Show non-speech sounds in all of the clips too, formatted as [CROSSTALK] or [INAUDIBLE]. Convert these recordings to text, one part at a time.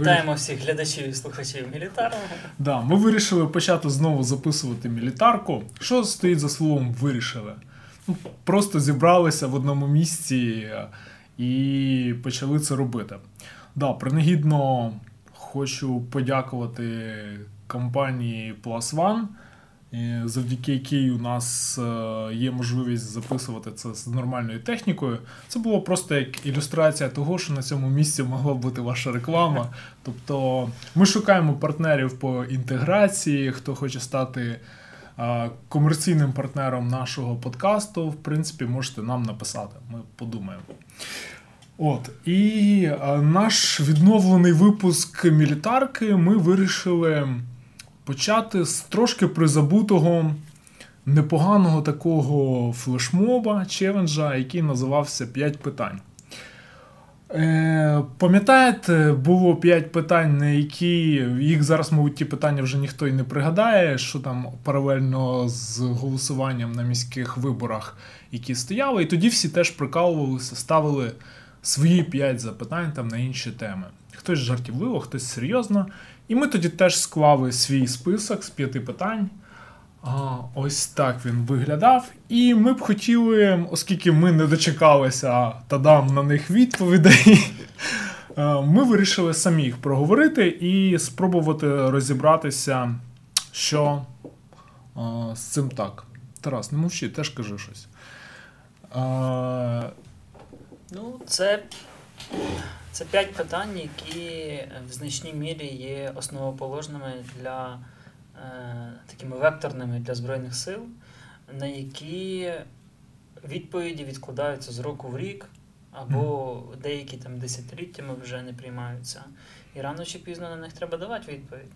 Вітаємо всіх глядачів і слухачів мілітарного. Да, Ми вирішили почати знову записувати мілітарку. Що стоїть за словом вирішили? Ну, Просто зібралися в одному місці і почали це робити. Да, Принагідно хочу подякувати компанії Plus One завдяки якій у нас е, є можливість записувати це з нормальною технікою. Це було просто як ілюстрація того, що на цьому місці могла бути ваша реклама. [LAUGHS] Тобто ми шукаємо партнерів по інтеграції, хто хоче стати. Е, комерційним партнером нашого подкасту, в принципі, можете нам написати. Ми подумаємо. От, і е, наш відновлений випуск мілітарки ми вирішили почати з трошки призабутого непоганого такого флешмоба, челенджа, який називався «5 питань. Е, Пам'ятаєте, було 5 питань, на які їх зараз, мабуть, ті питання вже ніхто і не пригадає, що там паралельно з голосуванням на міських виборах, які стояли, і тоді всі теж прикалувалися, ставили свої 5 запитань там на інші теми. Хтось жартівливо, хтось серйозно. І ми тоді теж склали свій список з п'яти питань. А, Ось так він виглядав. І ми б хотіли, оскільки ми не дочекалися та дам на них відповідей, [LAUGHS] ми вирішили самі їх проговорити і спробувати розібратися, що а, з цим так. Тарас, не мовчи, теж кажи щось. А, Ну, це це п'ять питань, які в значній мірі є основоположними для е, такими векторними для Збройних сил, на які відповіді відкладаються з року в рік, або деякі там десятиліттями вже не приймаються. І рано чи пізно на них треба давати відповідь.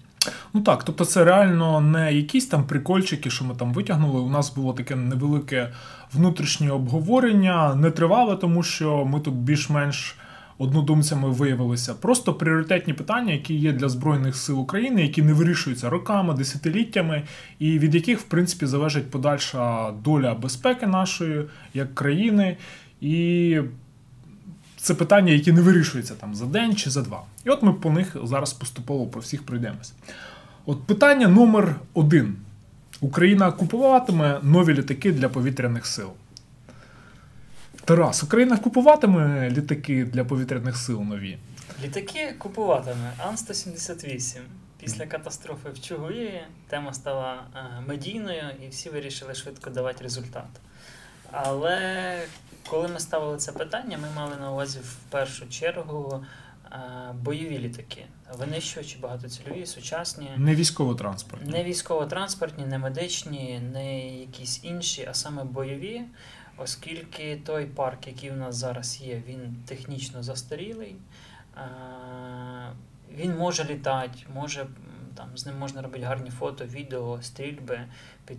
Ну так, тобто це реально не якісь там прикольчики, що ми там витягнули. У нас було таке невелике внутрішнє обговорення, не тривале, тому що ми тут більш-менш однодумцями виявилися. Просто пріоритетні питання, які є для Збройних сил України, які не вирішуються роками, десятиліттями, і від яких, в принципі, залежить подальша доля безпеки нашої як країни. І це питання, які не вирішуються там за день чи за два. І от ми по них зараз поступово по всіх пройдемось. От питання номер один. Україна купуватиме нові літаки для повітряних сил. Тарас, Україна купуватиме літаки для повітряних сил нові? Літаки купуватиме Ан-178. Після катастрофи в Чугуєві тема стала е, медійною і всі вирішили швидко давати результат. Але коли ми ставили це питання, ми мали на увазі в першу чергу е, бойові літаки, винищувачі, багатоцільові, сучасні. Не військово-транспортні. Не військово-транспортні, не медичні, не якісь інші, а саме бойові оскільки той парк, який у нас зараз є, він технічно застарілий, він може літати, може там з ним можна робити гарні фото, відео, стрільби.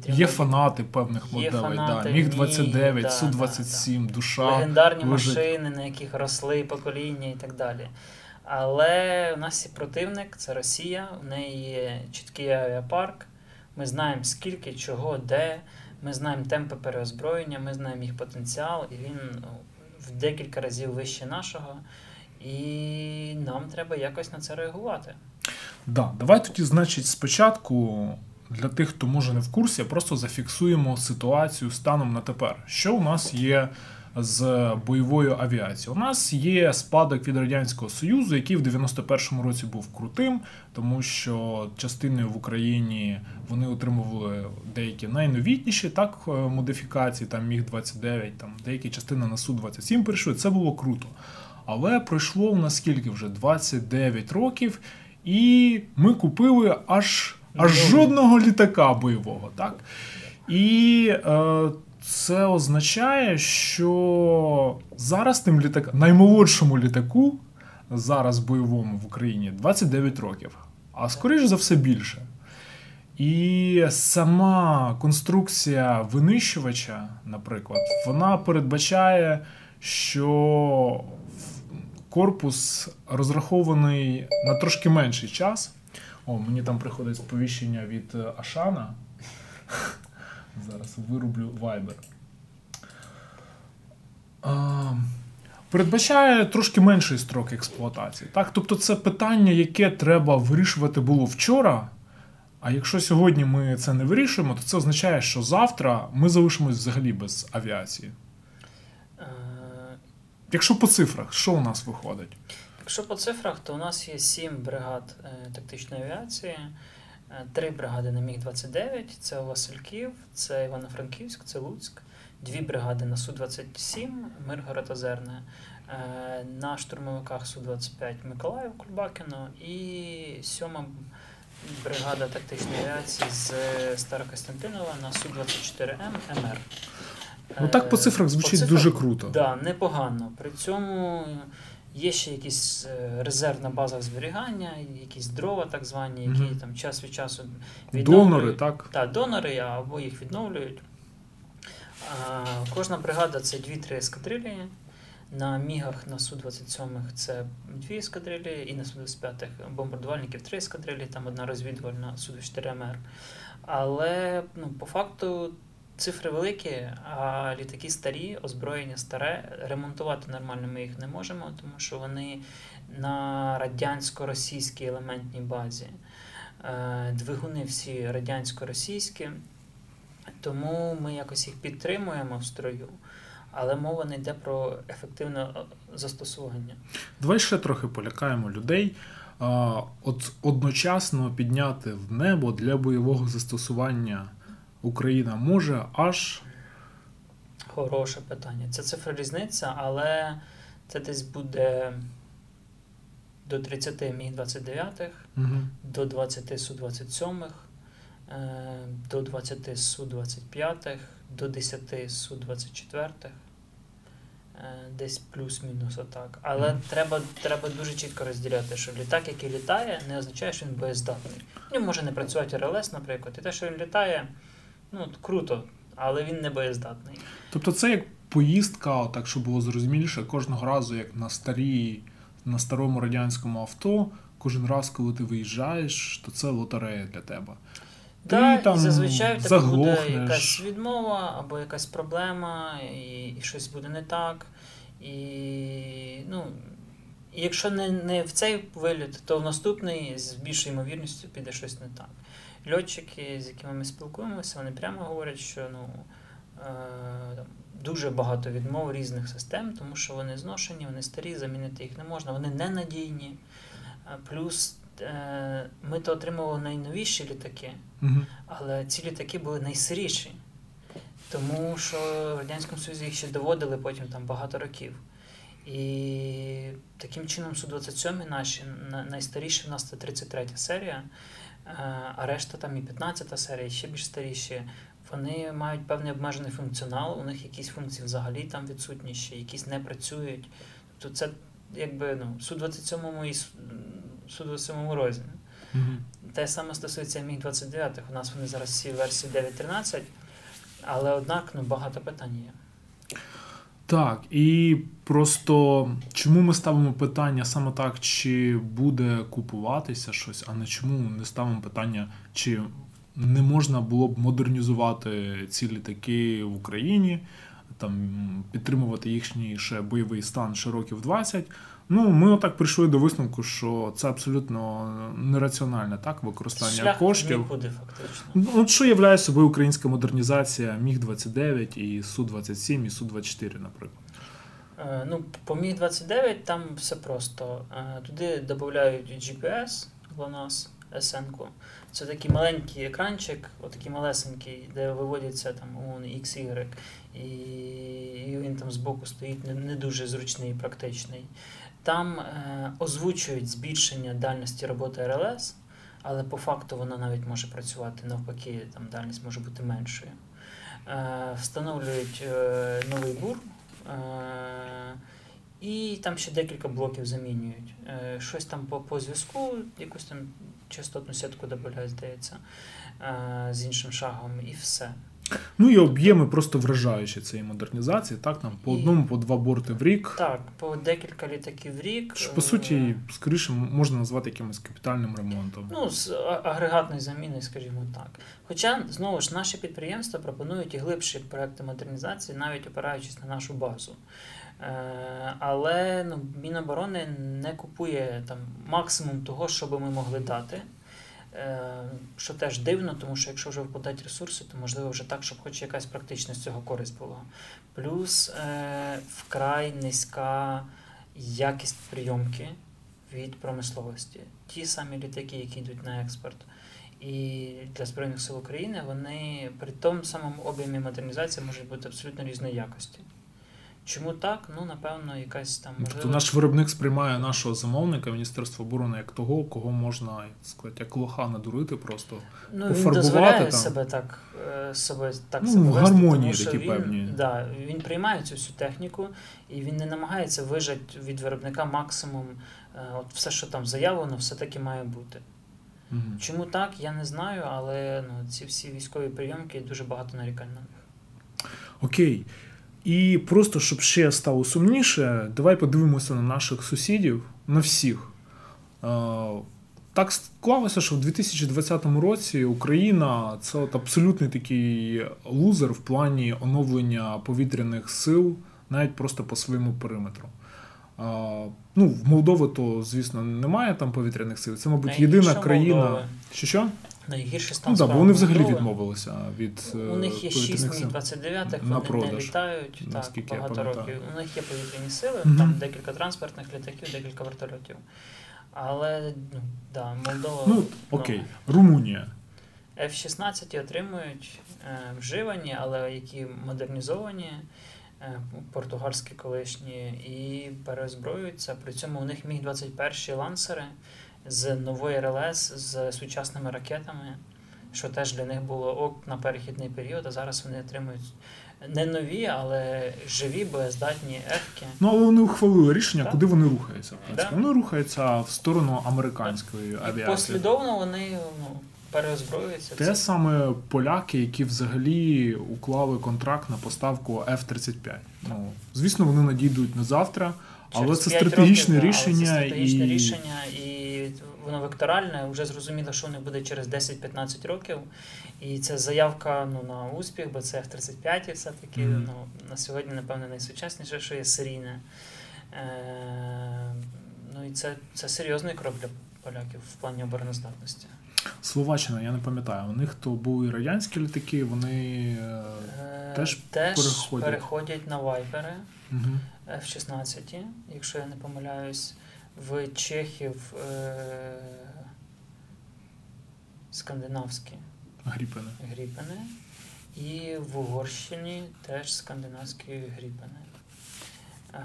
Є фанати певних моделей. да. Міг 29, да, Су 27, да, душа. Легендарні лежить. машини, на яких росли покоління і так далі. Але у нас є противник, це Росія, у неї є чіткий авіапарк. Ми знаємо скільки, чого, де. Ми знаємо темпи переозброєння, ми знаємо їх потенціал, і він ну, в декілька разів вище нашого. І нам треба якось на це реагувати. Да, давай тоді, значить, спочатку для тих, хто може не в курсі, просто зафіксуємо ситуацію станом на тепер. Що у нас є з бойовою авіацією. У нас є спадок від радянського союзу, який в 91-му році був крутим, тому що частиною в Україні вони отримували деякі найновітніші так е, модифікації, там міг 29 там деякі частини на су 27 перейшли. Це було круто. Але пройшло у нас скільки вже 29 років, і ми купили аж аж жодного літака бойового. так? І е, це означає, що зараз тим літак, наймолодшому літаку, зараз бойовому в Україні 29 років, а скоріш за все більше. І сама конструкція винищувача, наприклад, вона передбачає, що корпус розрахований на трошки менший час. О, мені там приходить сповіщення від Ашана. Зараз вирублю Viber. передбачає трошки менший строк експлуатації. Так? Тобто це питання, яке треба вирішувати було вчора. А якщо сьогодні ми це не вирішуємо, то це означає, що завтра ми залишимось взагалі без авіації. Е, Якщо по цифрах, що у нас виходить? Якщо по цифрах, то у нас є 7 бригад е, тактичної авіації, е, 3 бригади на Міг-29, це Васильків, це Івано-Франківськ, це Луцьк, 2 бригади на Су-27, Миргород Озерне, е, на штурмовиках Су-25 Миколаїв Кульбакіно і 7 бригада тактичної авіації з Старокостянтинова на Су-24М МР. Ну так по Е, цифрах по звучить цифрах дуже круто. Да, непогано. При цьому є ще якісь е, резерв на базах зберігання, якісь дрова, так звані, які Мгм. там час від часу відновлюють. Донори, так? Так, донори або їх відновлюють. А, кожна бригада це 2-3 ескадрилії. На мігах на Су-27 це дві ескадрилії, і на Су-25 бомбардувальників три ескадрилії, там одна розвідувальна Су-24МР. Але ну, по факту цифри великі, а літаки старі, озброєння старе. Ремонтувати нормально ми їх не можемо, тому що вони на радянсько-російській елементній базі. Е, Двигуни всі радянсько-російські, тому ми якось їх підтримуємо в строю, але мова не йде про ефективне е, застосування. Давай ще трохи полякаємо людей. От одночасно підняти в небо для бойового застосування Україна може аж Хороше питання. Це цифра різниця, але це десь буде до 30 Міг-29, Мгм. до 20 Су-27, е, до 20 Су-25, до 10 Су-24. е, Десь плюс-мінус отак. Але Мгм. треба, треба дуже чітко розділяти, що літак, який літає, не означає, що він боєздатний. В ньому може не працювати РЛС, наприклад, і те, що він літає, ну, круто, але він не боєздатний. Тобто це як поїздка, так щоб було зрозуміліше, кожного разу, як на старій, на старому радянському авто, кожен раз, коли ти виїжджаєш, то це лотерея для тебе. Ти там і зазвичай в тебе буде якась відмова або якась проблема, і, і щось буде не так. І, ну, і якщо не, не в цей виліт, то в наступний з більшою ймовірністю піде щось не так. Льотчики, з якими ми спілкуємося, вони прямо говорять, що ну, е, там, дуже багато відмов різних систем, тому що вони зношені, вони старі, замінити їх не можна, вони ненадійні. Е, Плюс е, ми то отримували найновіші літаки. Але ці літаки були найсиріші, тому що в Радянському Союзі їх ще доводили потім там багато років. І таким чином Су-27 наші на- найстаріші в нас це 33 серія, а решта там і 15 серія, і ще більш старіші. Вони мають певний обмежений функціонал, у них якісь функції взагалі там відсутні ще, якісь не працюють. Тобто це якби ну, Су-27 і Су- Су-27 розі. Мгм. Те саме стосується Міг-29. У нас вони зараз всі версії 9.13, але однак ну, багато питань є. Так, і просто чому ми ставимо питання саме так, чи буде купуватися щось, а не чому не ставимо питання, чи не можна було б модернізувати ці літаки в Україні, там підтримувати їхній ще бойовий стан ще років 20. Ну, ми отак прийшли до висновку, що це абсолютно нераціональне так, використання Шлях коштів. нікуди фактично. Ну, От що являє собою українська модернізація Міг-29 і Су-27 і Су-24, наприклад. Е, Ну, по Міг-29 там все просто. Е, Туди додають GPS GLONASS, SN-ку. Це такий маленький екранчик, отакий малесенький, де виводяться там умовно X, Y, і, він там збоку стоїть не, не дуже зручний і практичний. Там е, озвучують збільшення дальності роботи РЛС, але по факту вона навіть може працювати навпаки, там дальність може бути меншою. Е, встановлюють е, новий бур. Е, і там ще декілька блоків замінюють. Е, щось там по, по зв'язку, якусь там частотну сітку додають, здається, е, з іншим шагом, і все. Ну і об'єми просто вражаючі цієї модернізації, так, там по І- одному, по два борти в рік. Так, по декілька літаків в рік. Що, по Е, суті, скоріше можна назвати якимось капітальним ремонтом. Ну, з агрегатної заміни, скажімо так. Хоча, знову ж, наші підприємства пропонують і глибші проекти модернізації, навіть опираючись на нашу базу. Е, але ну, Міноборони не купує там максимум того, що би ми могли дати. Е, що теж дивно, тому що якщо вже вкладати ресурси, то можливо вже так, щоб хоч якась практична з цього користь була. Плюс е, вкрай низька якість прийомки від промисловості. Ті самі літаки, які йдуть на експорт. І для Збройних сил України вони при тому самому об'ємі модернізації можуть бути абсолютно різної якості. Чому так? Ну, напевно, якась там Тобто наш виробник сприймає нашого замовника, Міністерство оборони, як того, кого можна як сказати, як лоха надурити просто. Ну, він пофарбувати дозволяє там. себе так, е, себе так Ну, себе гармонії такі він, певні. Да, він приймає цю всю техніку і він не намагається вижати від виробника максимум. е, От все, що там заявлено, все таки має бути. Мгм. Чому так, я не знаю, але ну, ці всі військові прийомки дуже багато нарікань на них. Окей. І просто щоб ще стало сумніше, давай подивимося на наших сусідів, на всіх. Е, Так склалося, що в 2020 році Україна це от абсолютний такий лузер в плані оновлення повітряних сил, навіть просто по своєму периметру. Е, Ну, в Молдови то, звісно, немає там повітряних сил. Це, мабуть, єдина країна. Що що? Найгірший стан Ну так, бо вони взагалі відмовилися від е, У них є 6 міг 29 на вони не літають так, багато років. У них є повітряні сили, Мгм. там декілька транспортних літаків, декілька вертольотів. Але ну, да, Молдова. Ну, окей, Румунія. F-16 отримують е, вживані, але які модернізовані, е, португальські колишні, і переозброюються. При цьому у них міг 21 лансери з нової РЛС з сучасними ракетами, що теж для них було ок на перехідний період, а зараз вони отримують не нові, але живі, боєздатні ефки. Ну, але вони ухвалили рішення, Так. куди вони рухаються. Да. Вони рухаються в сторону американської І авіації. послідовно вони ну, переозброюються. Те Це- саме поляки, які взагалі уклали контракт на поставку F-35. Ну, звісно, вони надійдуть не завтра, але Через це стратегічне років, рішення. Але це стратегічне і... рішення, і воно векторальне. Вже зрозуміло, що воно буде через 10-15 років. І це заявка ну, на успіх, бо це F-35 все-таки Мгм. ну, на сьогодні, напевно, найсучасніше, що є серійне. Е, ну і це, це серйозний крок для поляків в плані обороноздатності. Словаччина, я не пам'ятаю. У них то були радянські літаки, вони. е, Е, Теж переходять. переходять на вайпери. Мгм. F-16, якщо я не помиляюсь, в Чехів е- скандинавські Гріпени. гріпени, і в Угорщині теж скандинавські гріпени. Е-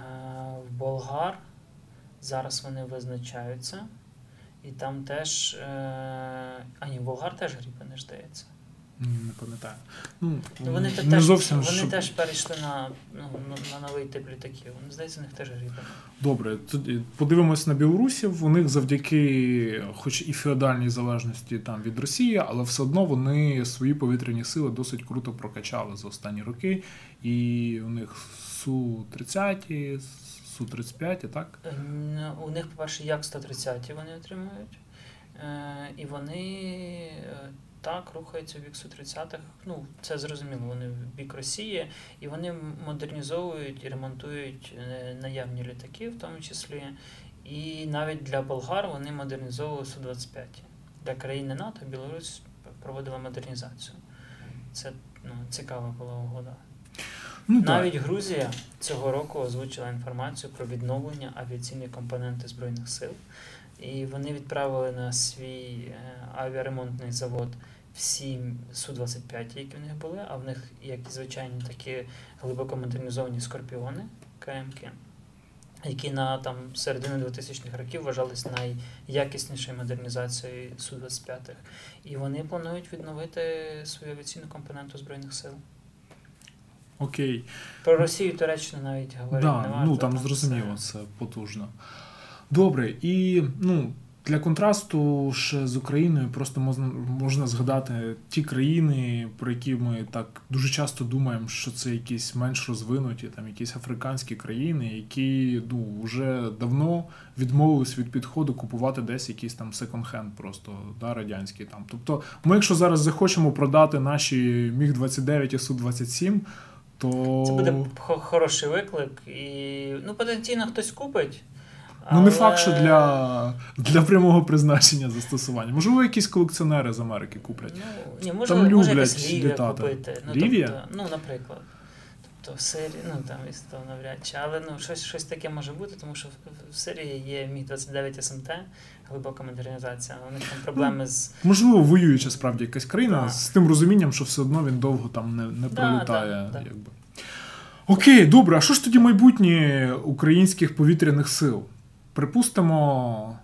в Болгар зараз вони визначаються, і там теж. Е- а ні, в Болгар теж гріпени, здається. Не пам'ятаю. Ну, Ну, вони не теж, зовсім вони щоб- теж перейшли на, ну, на, новий тип літаків. Вони, здається, у них теж гріпени. Добре, тоді подивимось на білорусів. У них завдяки, хоч і феодальній залежності там від Росії, але все одно вони свої повітряні сили досить круто прокачали за останні роки. І у них су 30 су 35 так? У них, по-перше, як 130 вони отримують. Е, і вони е, так рухаються в бік Су-30-х. Ну, це зрозуміло, вони в бік Росії, і вони модернізовують і ремонтують е, наявні літаки, в тому числі. І навіть для болгар вони модернізовували Су-25. Для країни НАТО Білорусь проводила модернізацію. Це ну, цікава була угода. Ну, так. Навіть Грузія цього року озвучила інформацію про відновлення авіаційної компоненти Збройних сил. І вони відправили на свій е, авіаремонтний завод всі Су-25, які в них були, а в них як і звичайні такі глибоко модернізовані скорпіони КМК, які на там середину 2000-х років вважались найякіснішою модернізацією Су-25. І вони планують відновити свою авіаційну компоненту Збройних сил. Окей. Про Росію Туреччину навіть говорити не варто. ну там зрозуміло, це потужно. Добре, і ну, Для контрасту ще з Україною просто можна, можна згадати ті країни, про які ми так дуже часто думаємо, що це якісь менш розвинуті, там якісь африканські країни, які ну вже давно відмовились від підходу купувати десь якийсь там секонд-хенд, просто да, радянський там. Тобто, ми, якщо зараз захочемо продати наші Міг 29 і Су 27 то Це буде хороший виклик, і ну потенційно хтось купить. Ну, не факт, що для для прямого призначення застосування. Можливо, якісь колекціонери з Америки куплять. Ну, ні, може, Там може люблять Лівія літати. купити. Ну, Лівія? Тобто, ну, наприклад. Тобто в Сирії, ну там із того навряд чи, але ну, щось, щось таке може бути, тому що в, Сирії є Міг-29 СМТ, глибока модернізація, у них там проблеми з. Можливо, воююча справді якась країна Да. з тим розумінням, що все одно він довго там не, не Да, пролітає. да, да. Якби. Окей, добре. А що ж тоді майбутнє українських повітряних сил? Припустимо,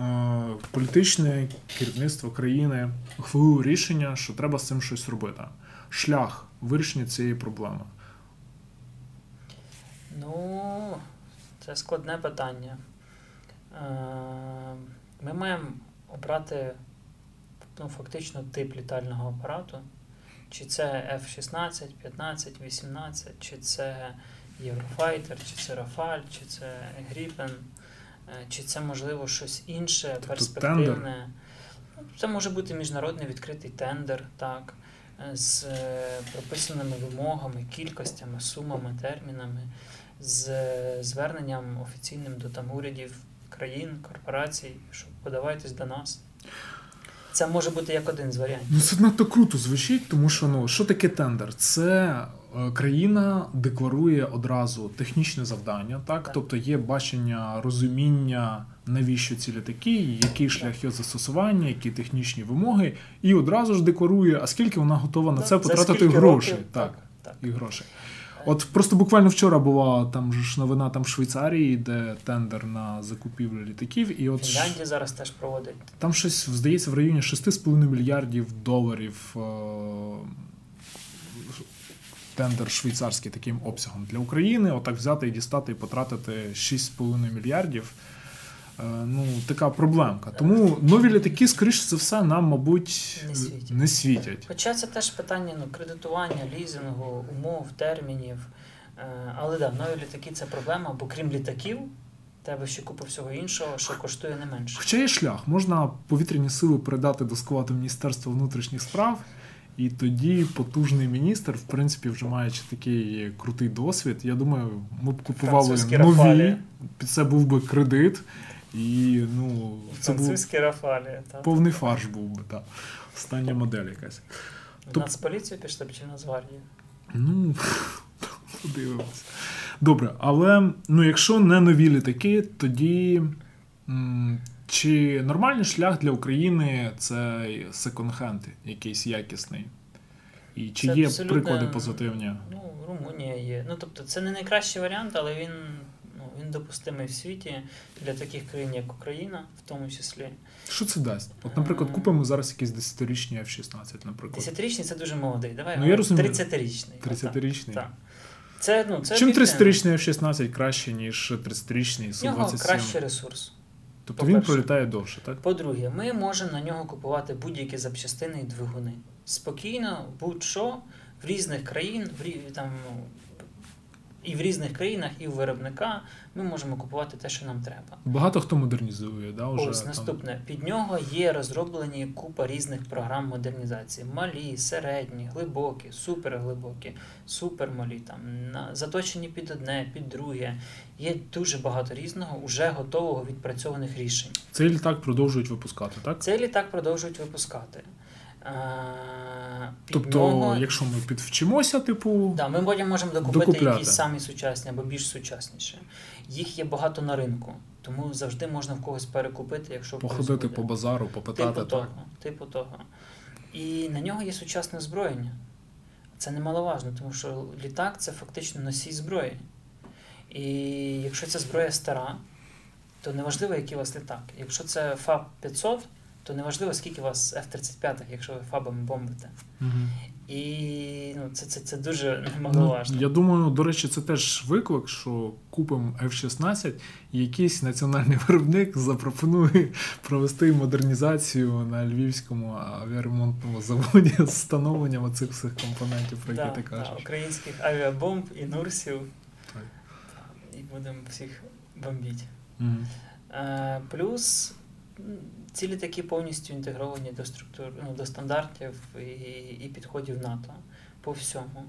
е, політичне керівництво країни ухвалило рішення, що треба з цим щось робити. Шлях вирішення цієї проблеми. Ну, це складне питання. Е, Ми маємо обрати ну, фактично тип літального апарату. Чи це F-16, 15, 18, чи це Єврофайтер, чи це Рафаль, чи це Гріпен, чи це можливо щось інше, Тобто перспективне. Тендер? Це може бути міжнародний відкритий тендер, так, е, з е, прописаними вимогами, кількостями, сумами, термінами, з е, зверненням офіційним до там урядів країн, корпорацій, що подавайтесь до нас. Це може бути як один з варіантів. Ну, це надто круто звучить, тому що ну що таке тендер? Це е, країна декларує одразу технічне завдання, так? Так. Тобто є бачення, розуміння, навіщо ці літаки, який шлях його застосування, які технічні вимоги, і одразу ж декларує, а скільки вона готова на це потратити грошей. років? Так, так. і грошей. От просто буквально вчора була там ж новина там в Швейцарії, де тендер на закупівлю літаків, і от Фінляндія зараз теж проводить. там щось, здається, в районі 6,5 мільярдів доларів е- тендер швейцарський таким обсягом для України. Отак взяти і дістати і потратити 6,5 мільярдів. Е, ну, така проблемка. Тому нові літаки, скоріше за все, нам, мабуть, Не світять. не світять. Хоча це теж питання ну, кредитування, лізингу, умов, термінів. Е, Але да, нові літаки це проблема, бо крім літаків, тебе ще купа всього іншого, що коштує не менше. Хоча є шлях, можна повітряні сили передати до складу Міністерства внутрішніх справ, і тоді потужний міністр, в принципі, вже маючи такий крутий досвід, я думаю, ми б купували нові, під це був би кредит, і ну, це був Французькі рафалі. Та. повний фарш був би, так. Остання модель якась. В Тоб- Нацполіцію пішли б чи Нацгвардію. Ну, [LAUGHS] подивимось. Добре, але ну, якщо не нові літаки, тоді м, чи нормальний шлях для України це секонд-хенд, якийсь якісний? І чи Це є приклади позитивні? Ну, Румунія є. Ну, тобто, це не найкращий варіант, але він, він допустимий в світі для таких країн, як Україна, в тому числі. Що це дасть? От, наприклад, купимо зараз якийсь 10-річний F-16, наприклад. Десятирічний це дуже молодий. Давай Ну, я розумію. 30-річний. 30-річний. Так. Це, ну, це Чим 30-річний F-16 краще, ніж 30-річний В нього Су-27? кращий ресурс. Тобто він по-перше. пролітає довше, так? По-друге, ми можемо на нього купувати будь-які запчастини і двигуни. Спокійно, будь-що в різних країн, в там, і в різних країнах, і у виробника ми можемо купувати те, що нам треба. Багато хто модернізує, да, вже Ось там. наступне. Під нього є розроблені купа різних програм модернізації: малі, середні, глибокі, суперглибокі, супермалі, там на заточені під одне, під друге. Є дуже багато різного, уже готового відпрацьованих рішень. Цей літак продовжують випускати, так? Цей літак продовжують випускати. Під Тобто, нього- якщо ми підвчимося, типу, Да, ми потім можемо докупити Докупляти. якісь самі сучасні або більш сучасніші. Їх є багато на ринку, тому завжди можна в когось перекупити, якщо походити по базару, попитати. Типу того, типу того. І на нього є сучасне озброєння. Це немаловажно, тому що літак це фактично носій зброї. І якщо ця зброя стара, то неважливо, який у вас літак. Якщо це ФАП 500, то неважливо, скільки у вас F-35, якщо ви фабами бомбите. Угу. І ну, це, це, це дуже немаловажно. Ну, я думаю, до речі, це теж виклик, що купимо F-16 і якийсь національний [LAUGHS] виробник запропонує провести модернізацію на львівському авіаремонтному заводі з встановленням оцих всіх компонентів, про які Да, ти да, кажеш. українських авіабомб і Нурсів. Так. І будемо всіх бомбити. Мгм. Е, плюс м, ці літаки повністю інтегровані до структур, ну, до стандартів і, і підходів НАТО по всьому.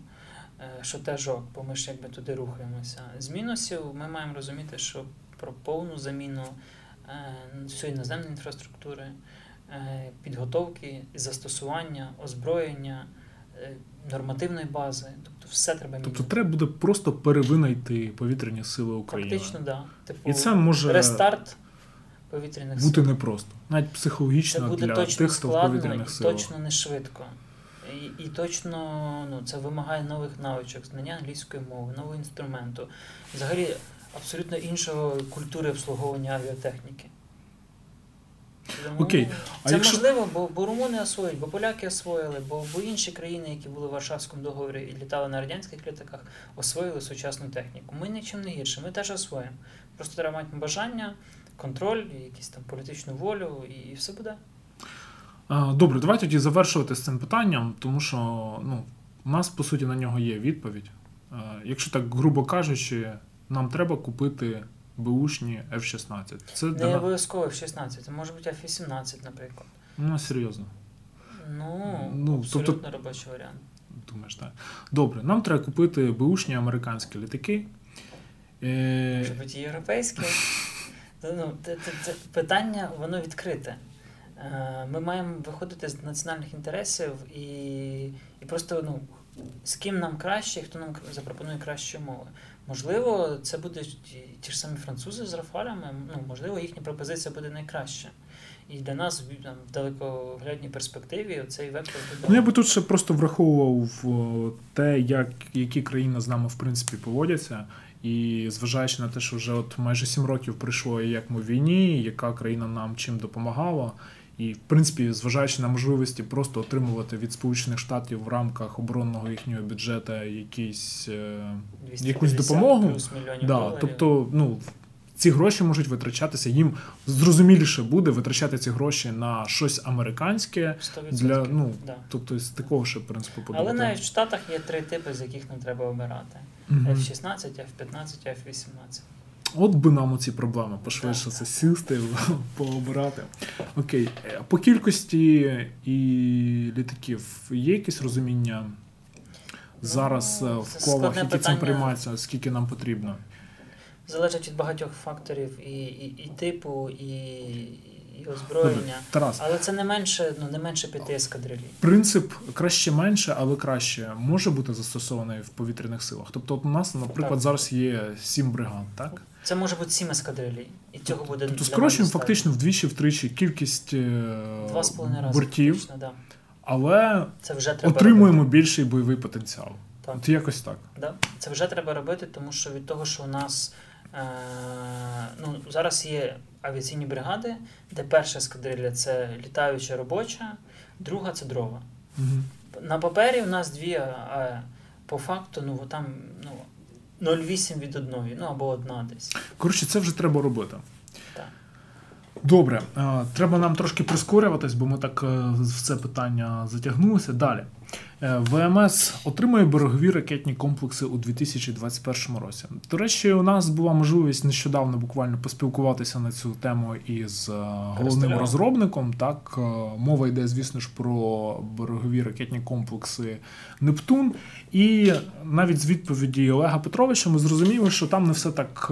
Е, що теж ок, бо ми ж якби туди рухаємося. З мінусів ми маємо розуміти, що про повну заміну е, всієї наземної інфраструктури, е, підготовки, застосування, озброєння, нормативної бази, тобто все треба міняти. Тобто треба буде просто перевинайти повітряні сили України. Фактично, так. Да. Типу, І це може рестарт повітряних бути сил. непросто, навіть Це психологічно буде для точно тих, хто в повітряних силах. точно не швидко. І, і точно ну, це вимагає нових навичок, знання англійської мови, нового інструменту, взагалі абсолютно іншої культури обслуговування авіатехніки. Тому Окей, а Це якщо- можливо, бо, бо румуни освоїть, бо поляки освоїли, бо, бо інші країни, які були в Варшавському договорі і літали на радянських літаках, освоїли сучасну техніку. Ми нічим не гірше, ми теж освоїмо. Просто треба мати бажання, контроль, і якусь там політичну волю, і, і все буде. Добре, давайте тоді завершувати з цим питанням, тому що ну, у нас по суті на нього є відповідь. Якщо так грубо кажучи, нам треба купити беушні F-16. Це Не нас обов'язково F-16, це може бути F-18, наприклад. ну, серйозно. Ну, Ну, абсолютно тобто- робочий варіант. Думаєш, так. Добре, нам треба купити беушні американські літаки. Е, Може бути європейське. [LAUGHS] Ну, це, це, це питання, воно відкрите. Е, Ми маємо виходити з національних інтересів і, і просто ну, з ким нам краще, хто нам запропонує кращі умови. Можливо, це будуть ті, ж самі французи з Рафалями, ну, можливо, їхня пропозиція буде найкраща. І для нас там, в далекоглядній перспективі цей вектор буде. Ну, я би тут ще просто враховував те, як, які країни з нами в принципі поводяться. І зважаючи на те, що вже от майже сім років пройшло, як ми в війні, яка країна нам чим допомагала. І, в принципі, зважаючи на можливості просто отримувати від Сполучених Штатів в рамках оборонного їхнього бюджету якісь е, 250 якусь допомогу, Да, тобто, ну, ці гроші можуть витрачатися, їм зрозуміліше буде витрачати ці гроші на щось американське. 100%. Для, ну, да. тобто, з такого ще принципу подумати. Але навіть в Штатах є три типи, з яких нам треба обирати: Мгм. F-16, F-15, F-18. От би нам оці проблеми пошвидше це сісти, [LAUGHS] пообирати. Окей. Е, По кількості і літаків є якесь розуміння зараз Ну, в колах, які цим приймаються, скільки нам потрібно? Залежить від багатьох факторів і, і, і типу, і, і озброєння. Тарас, Але це не менше, ну не менше п'яти ескадрилій. принцип краще менше, але краще може бути застосований в повітряних силах. Тобто, от у нас, наприклад, Так. зараз є сім бригад, так? Це може бути сім ескадрилій. І цього буде Тобто скорочуємо фактично вдвічі-втричі кількість е, два з половиною бортів, фактично, да. але Це вже треба отримуємо робити. більший бойовий потенціал. Так. От якось так. Да. Це вже треба робити, тому що від того, що у нас ну, зараз є авіаційні бригади, де перша ескадрилля це літаюча робоча, друга це дрова. Угу. На папері у нас дві, а по факту, ну там ну, 0,8 від одної, ну або одна десь. Коротше, це вже треба робити. Так. Добре, е, треба нам трошки прискорюватись, бо ми так е, в це питання затягнулися. Далі. Е, ВМС отримує берегові ракетні комплекси у 2021 році. До речі, у нас була можливість нещодавно буквально поспілкуватися на цю тему із е, головним розробником. Так, е, мова йде, звісно ж, про берегові ракетні комплекси Нептун. І навіть з відповіді Олега Петровича ми зрозуміли, що там не все так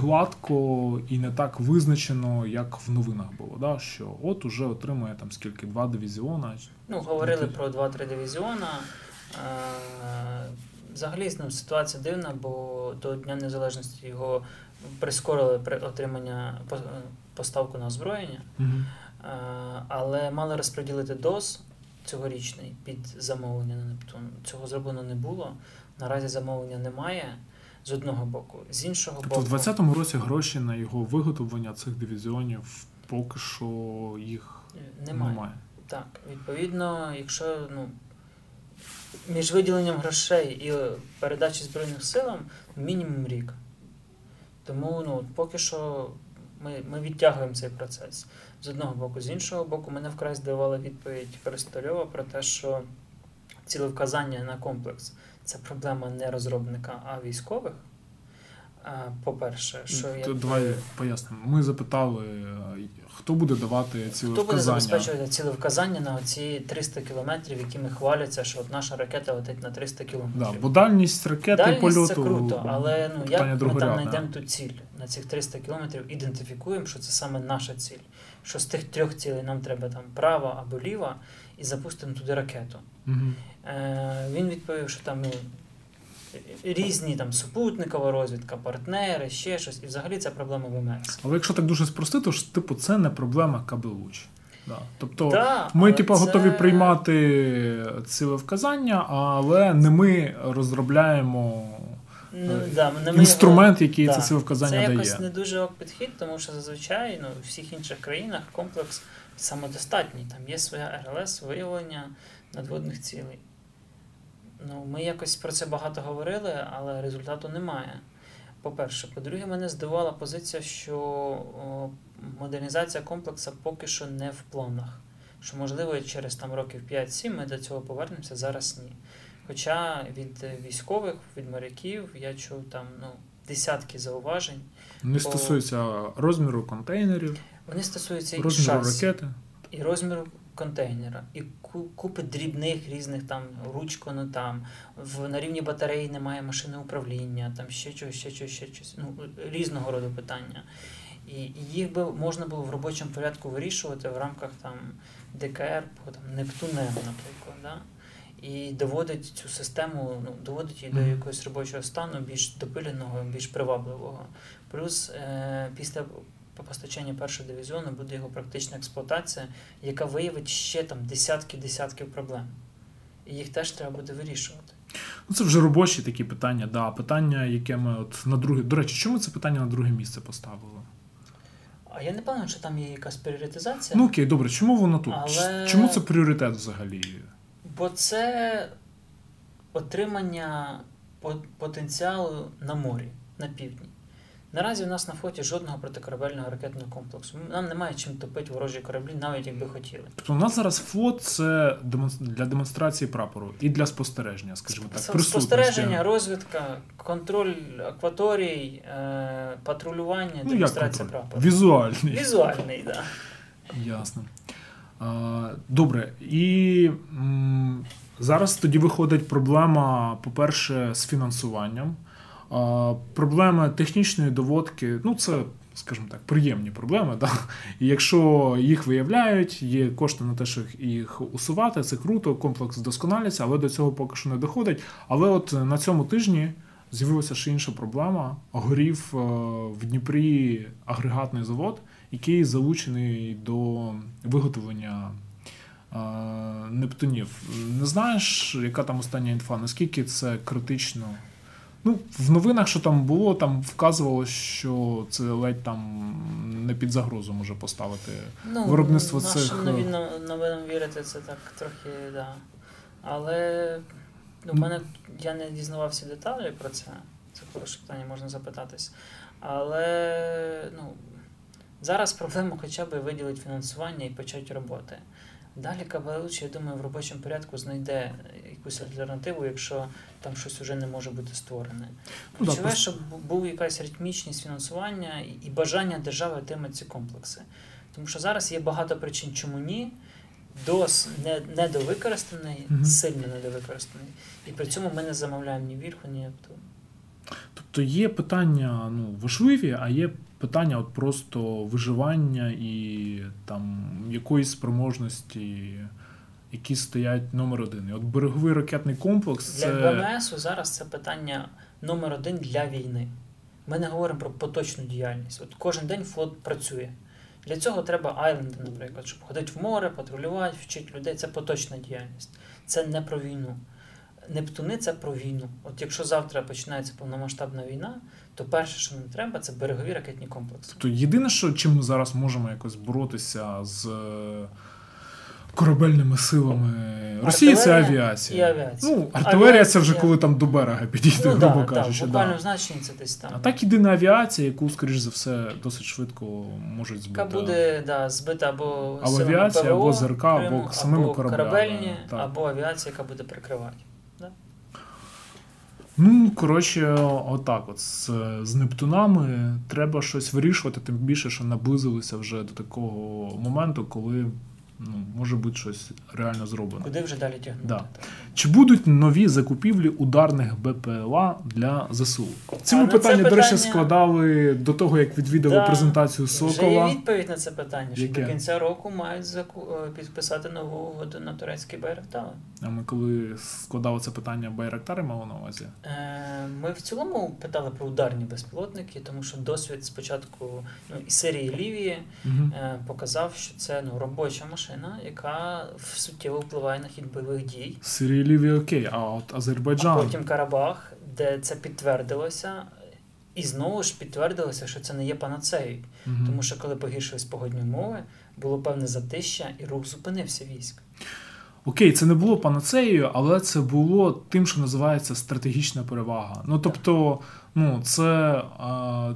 гладко і не так визначено, як в новинах було. Да? Що от уже отримує там скільки два дивізіона. Ну, говорили про 2-3 дивізіона. Е, Взагалі ну, ситуація дивна, бо до Дня Незалежності його прискорили при отримання е, поставку на озброєння. Е, але мали розподілити ДОЗ цьогорічний під замовлення на Нептун. Цього зроблено не було. Наразі замовлення немає з одного боку. З іншого Тобто в боку, 2020 році гроші на його виготовлення цих дивізіонів поки що їх Немає. Немає. Так, відповідно, якщо ну, між виділенням грошей і передачі Збройним силам мінімум рік. Тому ну, поки що ми, ми відтягуємо цей процес з одного боку. З іншого боку, мене вкрай здивувала відповідь Користольова про те, що цілевказання на комплекс це проблема не розробника, а військових. По-перше, що якби- Давай пояснимо. Ми запитали, е, хто буде давати ці Хто буде вказання. забезпечувати цілевказання на оці 300 кілометрів, якими хваляться, що от наша ракета летить на 300 кілометрів? Да, бо дальність ракети Дальність польоту це круто, але ну, як ми там знайдемо ту ціль на цих 300 кілометрів, ідентифікуємо, що це саме наша ціль. Що з тих трьох цілей нам треба там права або ліва, і запустимо туди ракету. Мгм. Е, він відповів, що там ну, різні там супутникова розвідка, партнери, ще щось, і взагалі це проблема ВМС. Але якщо так дуже спростити, то ж типу це не проблема КБУЧ. Да. Тобто Да, ми, типу, це- готові приймати цілевказання, але не ми розробляємо Ну, е, да, не ми інструмент, який да. це цілевказання Це дає. якось не дуже ок підхід, тому що зазвичай ну, у всіх інших країнах комплекс самодостатній. Там є своя РЛС, виявлення надводних цілей. Ну, ми якось про це багато говорили, але результату немає. По-перше, по-друге, мене здивувала позиція, що модернізація комплексу поки що не в планах. Що, можливо, через там років 5-7 ми до цього повернемося, зараз ні. Хоча від військових, від моряків я чув там ну, десятки зауважень. Не стосується розміру контейнерів, Вони стосуються і розміру ракети. і розміру контейнера, і купи дрібних різних там ручко, ну там в на рівні батареї немає машини управління, там ще щось, ще щось, ще щось. Ну різного роду питання. І їх би можна було в робочому порядку вирішувати в рамках там ДКР по там Нептунем, наприклад. Да? І доводить цю систему, ну доводить її до якогось робочого стану більш допиленого, більш привабливого. Плюс е, після постачання першого дивізіону буде його практична експлуатація, яка виявить ще там десятки-десятків проблем. І їх теж треба буде вирішувати. Ну, це вже робочі такі питання. Да. Питання, яке ми от на друге. До речі, чому це питання на друге місце поставили? А я не певна, що там є якась пріоритизація, Ну окей, добре, чому воно тут? Але- Чому це пріоритет взагалі? бо це отримання потенціалу на морі, на півдні. Наразі у нас на флоті жодного протикорабельного ракетного комплексу. Нам немає чим топити ворожі кораблі, навіть якби хотіли. Тобто у нас зараз флот це для демонстрації прапору і для спостереження, скажімо так. Спостереження, розвідка, контроль акваторій, е, патрулювання, Ну, демонстрація прапору. Візуальний. Візуальний, так. Да. Ясно. Добре. І зараз тоді виходить проблема, по-перше, з фінансуванням. Проблема технічної доводки, ну це, скажімо так, приємні проблеми. Да? І якщо їх виявляють, є кошти на те, щоб їх усувати, це круто, комплекс вдосконалюється, але до цього поки що не доходить. Але от на цьому тижні з'явилася ще інша проблема. Горів е, в Дніпрі агрегатний завод, який залучений до виготовлення е, Нептунів. Не знаєш, яка там остання інфа? Наскільки це критично? Ну, в новинах, що там було, там вказувало, що це ледь там не під загрозу може поставити. Ну, Виробництво нашим цих, е, новинам, новинам вірити це так трохи, да. Але ну, в мене я не дізнавався деталі про це. Це хороше питання, можна запитатись. Але ну, зараз проблема хоча б виділити фінансування і почати роботи. Далі Кабелуч, я думаю, в робочому порядку знайде якусь альтернативу, якщо там щось вже не може бути створене. Ну, Ключове, просто- щоб бу- був якась ритмічність фінансування і- бажання держави отримати ці комплекси. Тому що зараз є багато причин, чому ні. Дос не, недовикористаний, Мгм. сильно недовикористаний. І при цьому ми не замовляємо ні вірху, ні Нептун. Тобто є питання ну, важливі, а є питання от просто виживання і там якоїсь спроможності, які стоять номер один. І от береговий ракетний комплекс Для це. ВМС зараз це питання номер один для війни. Ми не говоримо про поточну діяльність. От кожен день флот працює. Для цього треба айленди, наприклад, щоб ходити в море, патрулювати, вчити людей. Це поточна діяльність. Це не про війну. Нептуни це про війну. От якщо завтра починається повномасштабна війна, то перше, що нам треба, це берегові ракетні комплекси. Тобто єдине, що чим ми зараз можемо якось боротися з е, корабельними силами Росії, це авіація. і авіація. Ну, артилерія це вже коли там до берега підійде, Ну, грубо да, кажучи. да. значенні це десь там. А так єдина авіація, яку, скоріш за все, досить швидко можуть збити. Яка буде да, збита або, Або авіація, ПВО або ЗРК, або самими кораблями, корабельні, так. або авіація, яка буде прикривати. Ну, коротше, отак, от з, з Нептунами треба щось вирішувати, тим більше, що наблизилися вже до такого моменту, коли ну, може бути щось реально зроблено. Куди вже далі тягнути? Да. Чи будуть нові закупівлі ударних БПЛА для ЗСУ? Ці ми питання, до речі, складали до того, як відвідали Да. презентацію Вже є відповідь на це питання, що Яке? до кінця року мають заку... е, підписати нову угоду на турецький Байрактар. А ми коли складали це питання Байрактари мали на увазі? Е, Ми в цілому питали про ударні безпілотники, тому що досвід спочатку ну, і Сирії і Лівії Угу. показав, що це ну, робоча машина, яка в- суттєво впливає на хід бойових дій. Сирія і окей, а от Азербайджан. А потім Карабах, де це підтвердилося, і знову ж підтвердилося, що це не є панацеєю. Мгм. Тому що коли погіршились погодні умови, було певне затища, і рух зупинився військ. Окей, це не було панацеєю, але це було тим, що називається стратегічна перевага. Ну тобто, ну це а,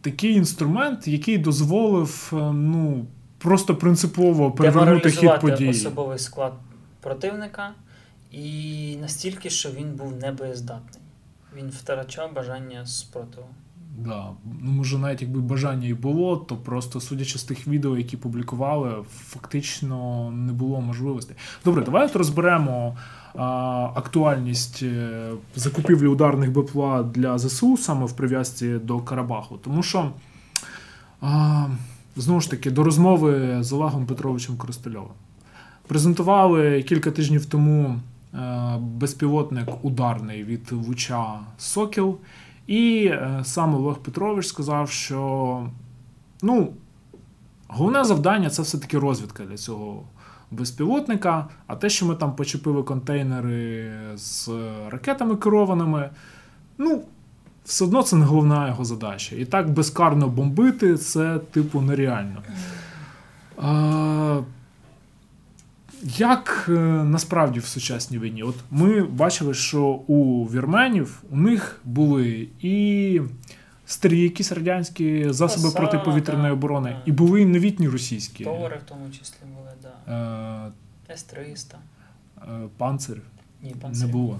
такий інструмент, який дозволив е, ну просто принципово перевернути хід подій. особовий склад противника, і настільки, що він був небоєздатний. Він втрачав бажання спротиву. Да. Ну, може, навіть якби бажання і було, то просто судячи з тих відео, які публікували, фактично не було можливостей. Добре, давай от розберемо а, актуальність е, закупівлі ударних БПЛА для ЗСУ саме в прив'язці до Карабаху. Тому що, а, знову ж таки, до розмови з Олегом Петровичем Коростельовим. Презентували кілька тижнів тому е, безпілотник ударний від Луча Сокіл. І е, сам Олег Петрович сказав, що ну, головне завдання це все-таки розвідка для цього безпілотника. А те, що ми там почепили контейнери з ракетами керованими, ну, все одно це не головна його задача. І так безкарно бомбити це, типу, нереально. А, як е, насправді в сучасній війні? От ми бачили, що у вірменів у них були і старі якісь радянські засоби Посада, протиповітряної оборони, да. і були і новітні російські Товари в тому числі були, да. е, С-300. е, панцир. Ні, Не було.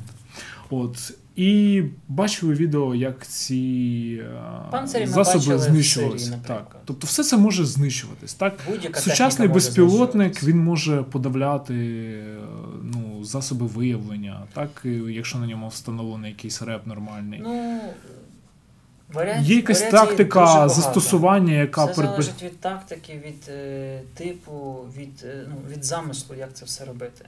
От. І бачили відео, як ці е, Панцирі засоби знищувалися. Так. Тобто все це може знищуватись. Так? Будь-яка Сучасний може безпілотник він може подавляти е, ну, засоби виявлення, так, якщо на ньому встановлений якийсь реп нормальний. Ну, варіантів, Є якась тактика застосування, яка Все залежить від тактики, від е, типу, від, е, ну, від замислу, як це все робити.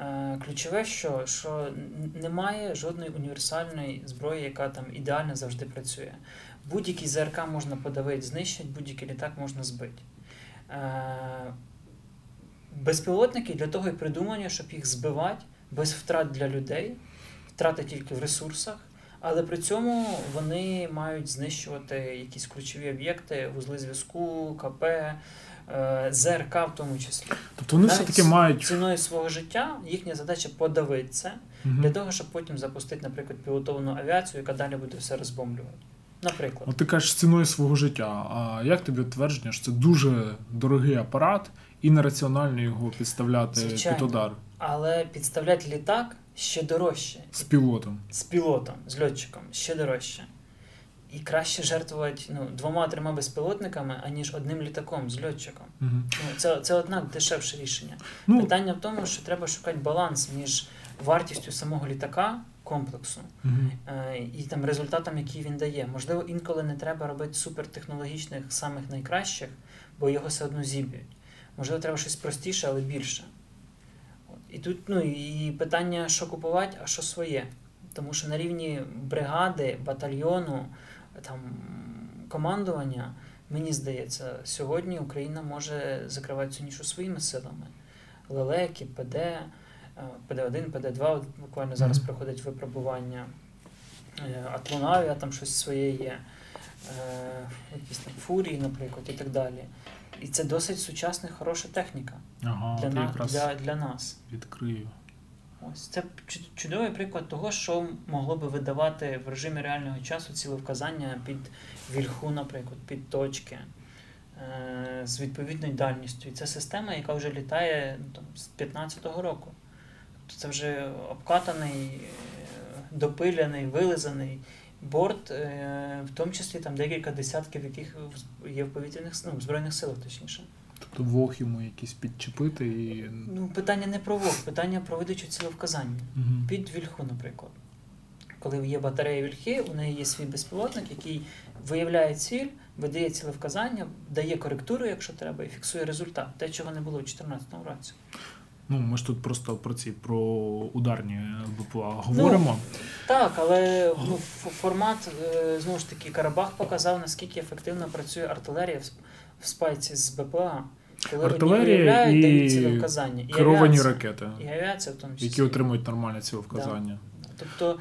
Е, ключове, що, що немає жодної універсальної зброї, яка там ідеально завжди працює. Будь-який ЗРК можна подавити, знищити, будь-який літак можна збити. Е, безпілотники для того і придумані, щоб їх збивати без втрат для людей, втрати тільки в ресурсах. Але при цьому вони мають знищувати якісь ключові об'єкти, вузли зв'язку, КП, ЗРК в тому числі. Тобто вони Навіть все-таки мають. Ціною свого життя їхня задача подавити це Мгм. для того, щоб потім запустити, наприклад, пілотовану авіацію, яка далі буде все розбомблювати. Наприклад. От ти кажеш ціною свого життя. А як тобі твердження, що це дуже дорогий апарат і нераціонально його підставляти Звичайно. під удар Але підставляти літак ще дорожче. з пілотом? З пілотом, з льотчиком ще дорожче. І краще жертвувати ну, двома-трьома безпілотниками, аніж одним літаком з льотчиком. Ну, це, це однак дешевше рішення. Ну, Питання в тому, що треба шукати баланс між вартістю самого літака, комплексу, мгм. е, і там результатом, який він дає. Можливо, інколи не треба робити супертехнологічних, самих найкращих, бо його все одно зіб'ють. Можливо, треба щось простіше, але більше. От. І тут ну, і питання, що купувати, а що своє. Тому що на рівні бригади, батальйону, там, командування, мені здається, сьогодні Україна може закривати цю нішу своїми силами. Лелеки, ПД, е, ПД-1, ПД-2, от буквально зараз проходить випробування. Е, Атлонавія там щось своє є, е, якісь там фурії, наприклад, і так далі. І це досить сучасна, хороша техніка Ага, для, на, для, для нас. відкрию. Ось це чудовий приклад того, що могло би видавати в режимі реального часу цілевказання під вільху, наприклад, під точки е, з відповідною дальністю. І це система, яка вже літає ну, там, з 15-го року. Тобто це вже обкатаний, е, допиляний, вилизаний борт, е, в тому числі там декілька десятків, яких є в повітряних ну, в збройних силах, точніше. Вог йому якийсь підчепити і. Ну, питання не про вог, питання про видачу цілевказання. Мгм. Під вільху, наприклад. Коли є батарея вільхи, у неї є свій безпілотник, який виявляє ціль, видає цілевказання, дає коректуру, якщо треба, і фіксує результат. Те, чого не було у 2014 році. Ну, ми ж тут просто про ці про ударні БПЛА говоримо. Так, але ну, формат, е, знову ж таки, Карабах показав, наскільки ефективно працює артилерія в, в спайці з БПЛА. Коли Артилерія вони і цілевказання. І Керовані авіація, ракети, І авіація в тому числі. які отримують нормальне цілевказання. Тобто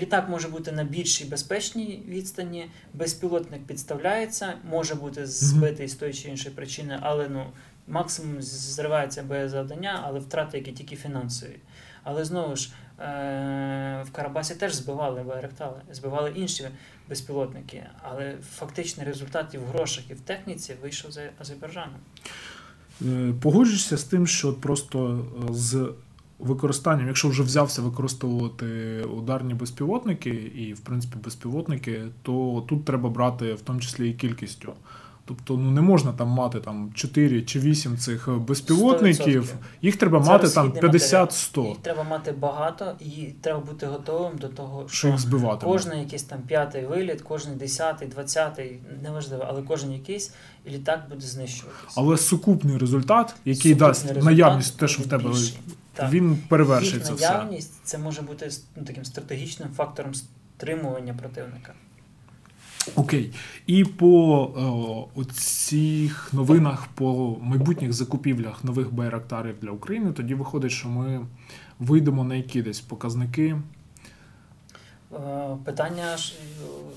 літак може бути на більшій безпечній відстані, безпілотник підставляється, може бути збитий з тої чи іншої причини, але ну, максимум зривається без завдання, але втрати, які тільки фінансові. Але знову ж в Карабасі теж збивали байрактали, збивали інші безпілотники, але фактичний результат і в грошах, і в техніці вийшов за Азербайджаном. Е, Погоджуєшся з тим, що просто е, з використанням, якщо вже взявся використовувати ударні безпілотники і, в принципі, безпілотники, то тут треба брати в тому числі і кількістю. Тобто, ну не можна там мати там 4 чи 8 цих безпілотників, 100%. їх треба Це мати там розхідний матеріал. 50-100, Їх треба мати багато, і треба бути готовим до того, що що їх збивати. кожен якийсь там п'ятий виліт, кожен десятий, двадцятий, неважливо, але кожен якийсь і літак буде знищуватися. Але сукупний результат, який Сукупний дасть результат наявність, те, що в тебе більший. Так. він перевершить Їх це все. наявність це може бути ну, таким стратегічним фактором стримування противника. Окей. І по е, цих новинах, по майбутніх закупівлях нових байрактарів для України, тоді виходить, що ми вийдемо на які десь показники. Е, Питання, е,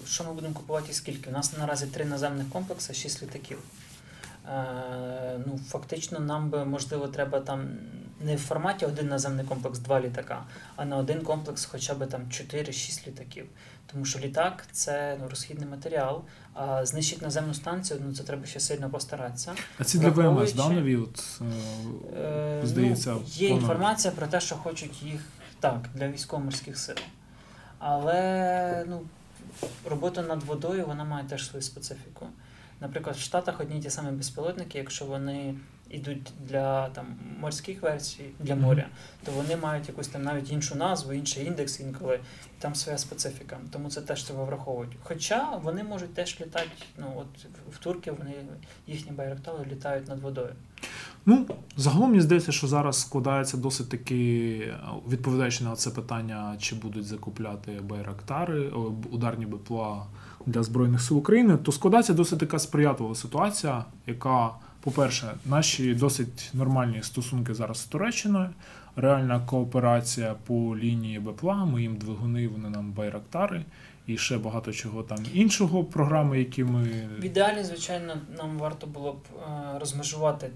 що ми будемо купувати і скільки? У нас наразі три наземних комплекси, шість літаків. Ну, фактично, нам би можливо треба там не в форматі один наземний комплекс, два літака, а на один комплекс хоча б там 4-6 літаків. Тому що літак це ну, розхідний матеріал, а знищити наземну станцію, ну це треба ще сильно постаратися. А ці для ВМС, да, нові? От, е, Е, Здається, ну, є планують. інформація про те, що хочуть їх так, для військово-морських сил. Але ну, робота над водою вона має теж свою специфіку. Наприклад, в Штатах одні ті самі безпілотники, якщо вони йдуть для там, морських версій, для моря, то вони мають якусь там навіть іншу назву, інший індекс інколи, і там своя специфіка. Тому це теж треба враховувати. Хоча вони можуть теж літати, ну от в- турки вони їхні байрактали літають над водою. Ну, загалом мені здається, що зараз складається досить таки, е, відповідаючи на це питання, чи будуть закупляти байрактари, о, ударні БПЛА для Збройних сил України, то складається досить така сприятлива ситуація, яка, по-перше, наші досить нормальні стосунки зараз з Туреччиною, реальна кооперація по лінії БПЛА, ми їм двигуни, вони нам байрактари. І ще багато чого там іншого програми, які ми В ідеалі, звичайно, нам варто було б е, розмежувати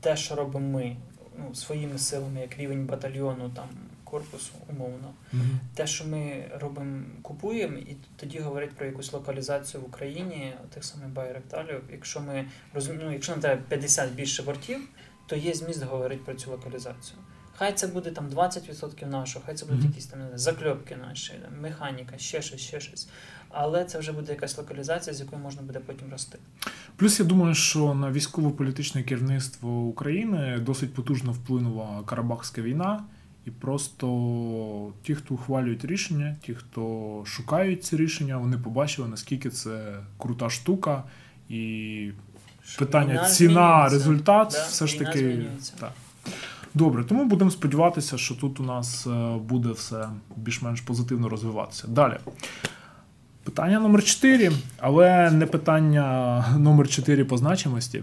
те, що робимо ми ну, своїми силами, як рівень батальйону, там корпусу, умовно. Мгм. Те, що ми робимо, купуємо, і тоді говорить про якусь локалізацію в Україні тих самих байректалів. Якщо ми ну, якщо нам треба 50 більше бортів, то є зміст говорити про цю локалізацію. Хай це буде там 20% нашого, хай це будуть Мгм. якісь там закльопки наші, там, механіка, ще щось, ще щось. Але це вже буде якась локалізація, з якою можна буде потім рости. Плюс я думаю, що на військово-політичне керівництво України досить потужно вплинула Карабахська війна, і просто ті, хто ухвалюють рішення, ті, хто шукають ці рішення, вони побачили, наскільки це крута штука, і Що питання війна ціна, змінюється. результат, Да, все ж таки. Так. Добре, тому будемо сподіватися, що тут у нас е, буде все більш-менш позитивно розвиватися. Далі. Питання номер 4, але не питання номер 4 по значимості.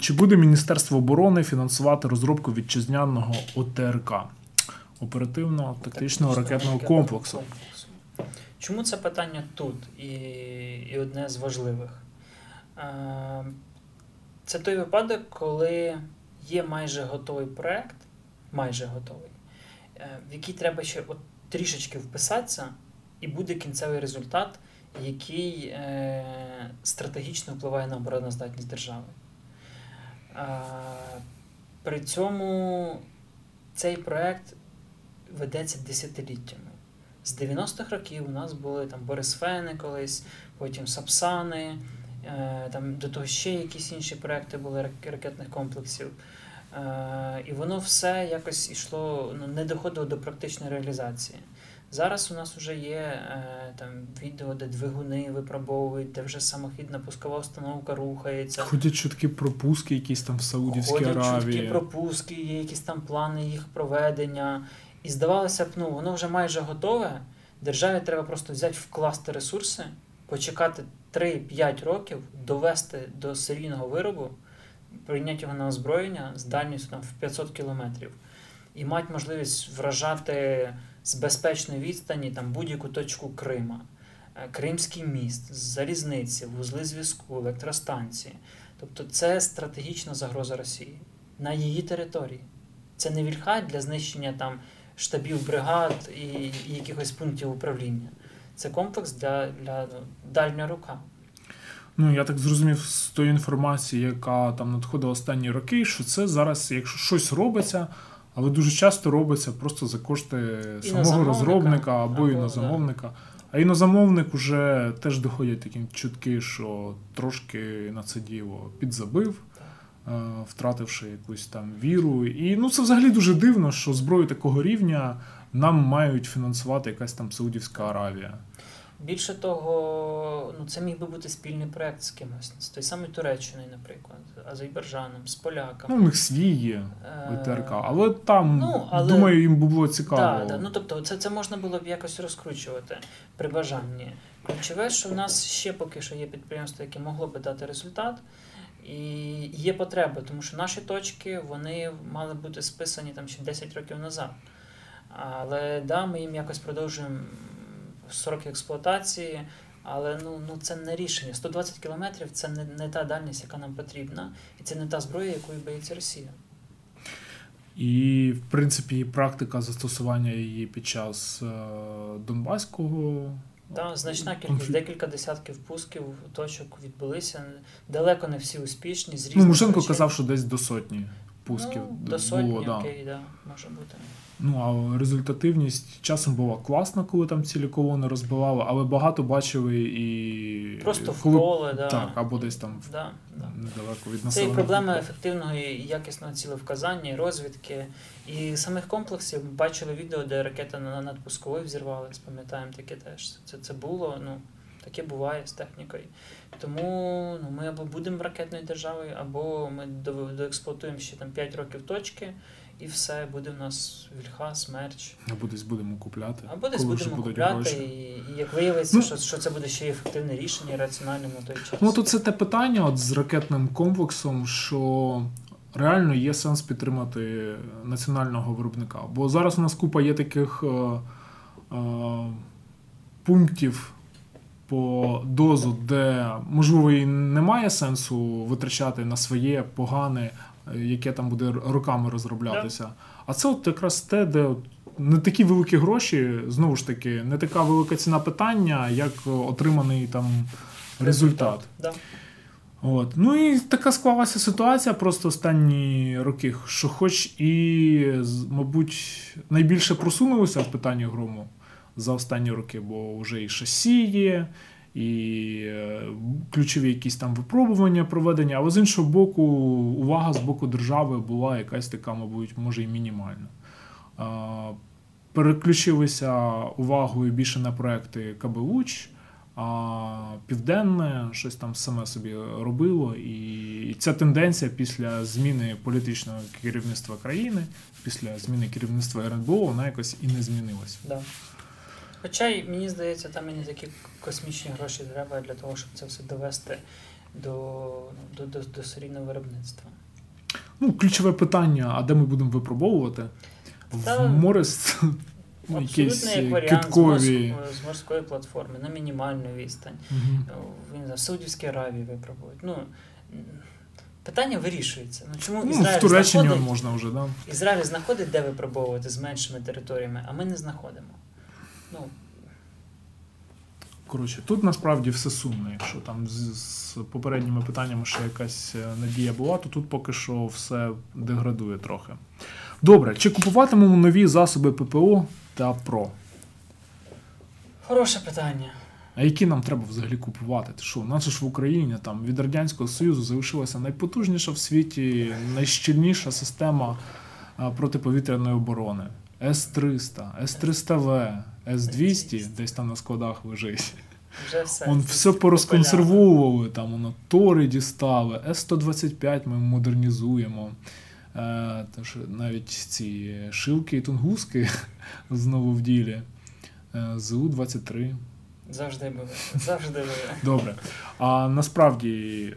Чи буде Міністерство оборони фінансувати розробку вітчизняного ОТРК оперативного тактичного ракетного комплексу? Чому це питання тут і, і одне з важливих? Е, Це той випадок, коли є майже готовий проект, майже готовий, е, в який треба ще от трішечки вписатися, і буде кінцевий результат, який е, стратегічно впливає на обороноздатність держави. При цьому цей проект ведеться десятиліттями. З 90-х років у нас були там Борисфени колись, потім Сапсани, е, там до того ще якісь інші проекти були ракетних комплексів. Е, і воно все якось йшло, ну, не доходило до практичної реалізації. Зараз у нас вже є е, там відео, де двигуни випробовують, де вже самохідна пускова установка рухається. Ходять чутки про пуски якісь там в Саудівській Ходять чутки Аравії. пропуски, є якісь там плани їх проведення. І здавалося б, ну воно вже майже готове. Державі треба просто взяти, вкласти ресурси, почекати 3-5 років, довести до серійного виробу, прийняти його на озброєння з дальністю там, в 500 кілометрів. І мати можливість вражати з безпечної відстані там, будь-яку точку Крима, Е, Кримський міст, залізниці, вузли зв'язку, електростанції. Тобто це стратегічна загроза Росії на її території. Це не вільха для знищення там штабів бригад і, і якихось пунктів управління. Це комплекс для, для ну, дальня рука. Ну, я так зрозумів з тої інформації, яка там надходила останні роки, що це зараз, якщо щось робиться, але дуже часто робиться просто за кошти самого розробника або або, інозамовника. А інозамовник вже теж доходять такі чутки, що трошки на це діло підзабив, е, втративши якусь там віру. І ну це взагалі дуже дивно, що зброю такого рівня нам мають фінансувати якась там Саудівська Аравія. Більше того, ну це міг би бути спільний проект з кимось, з той самою Туреччиною, наприклад, Азербайджаном, з поляками. Ну, у них свій є Е, ВТРК, але там, ну, але- думаю, їм би було цікаво. Да, да. Ну тобто, це, це можна було б якось розкручувати при бажанні. Ключове, що в нас ще поки що є підприємство, яке могло би дати результат, і є потреба, тому що наші точки вони мали бути списані там ще 10 років назад. Але да, ми їм якось продовжуємо срок експлуатації. Але ну, ну це не рішення. 120 кілометрів це не, не та дальність, яка нам потрібна, і це не та зброя, якою боїться Росія. І, в принципі, практика застосування її під час е, Донбаського. Так, значна кількість, декілька десятків пусків, точок відбулися. Далеко не всі успішні. З Ну, Мушенко казав, що десь до сотні пусків ну, до сотні, да. окей, да, може бути. Ну, а результативність часом була класна, коли там цілі колони розбивали, але багато бачили і. Просто в поле, да. Так, або десь там Да, да. недалеко від Це і проблема ефективного і якісного цілевказання, і розвідки, і самих комплексів. Бачили відео, де ракета на- над Пусковою взірвалась, пам'ятаємо таке теж. Це, це було, ну, таке буває з технікою. Тому ну, ми або будемо ракетною державою, або ми до- доексплуатуємо ще там 5 років точки, і все, буде в нас вільха, смерч. Або десь будемо купляти. Або десь коли будемо купляти, і, і як виявиться, Ну, що, що це буде ще ефективне рішення, раціональне на той час. Ну, то це те питання от з ракетним комплексом, що реально є сенс підтримати національного виробника. Бо зараз у нас купа є таких е, е, пунктів по дозу, де, можливо, і немає сенсу витрачати на своє погане, яке там буде роками розроблятися. А це от якраз те, де не такі великі гроші, знову ж таки, не така велика ціна питання, як отриманий там результат. Да. От. Ну і така склалася ситуація просто останні роки, що хоч і, мабуть, найбільше просунулося в питанні грому за останні роки, бо вже і шасі є, і е, ключові якісь там випробування проведення, але з іншого боку, увага з боку держави була якась така, мабуть, може і мінімальна. Переключилися увагою більше на проекти КБ «Луч», а південне щось там саме собі робило. І ця тенденція після зміни політичного керівництва країни, після зміни керівництва РНБО, вона якось і не змінилася. Да. Хоча й мені здається, там і не такі космічні гроші треба для того, щоб це все довести до, до, до, до серійного виробництва. Ну, ключове питання: а де ми будемо випробовувати? Та- В море з- ну, якісь як варіант киткові. з морської платформи на мінімальну відстань. Він в Саудівській Аравії випробують. Ну, питання вирішується. Ну, чому Ну, Ізраїль в Туреччині знаходить, можна вже, да? Ізраїль знаходить, де випробовувати з меншими територіями, а ми не знаходимо. Ну, Коротше, тут насправді все сумно. Якщо там з, з попередніми питаннями ще якась е, надія була, то тут поки що все деградує трохи. Добре, чи купуватимемо нові засоби ППО та ПРО? хороше питання. А які нам треба взагалі купувати? Ти що, у нас ж в Україні там від Радянського Союзу залишилася найпотужніша в світі, найщільніша система протиповітряної оборони. С-300, С-300В, С-200, десь там на складах лежить. Вже все. Он все порозконсервовували, там воно тори дістали, С-125 ми модернізуємо. Е, що навіть ці шилки і тунгуски [LAUGHS] знову в ділі. Е, ЗУ-23. Завжди буде. Завжди буде. Добре. А насправді,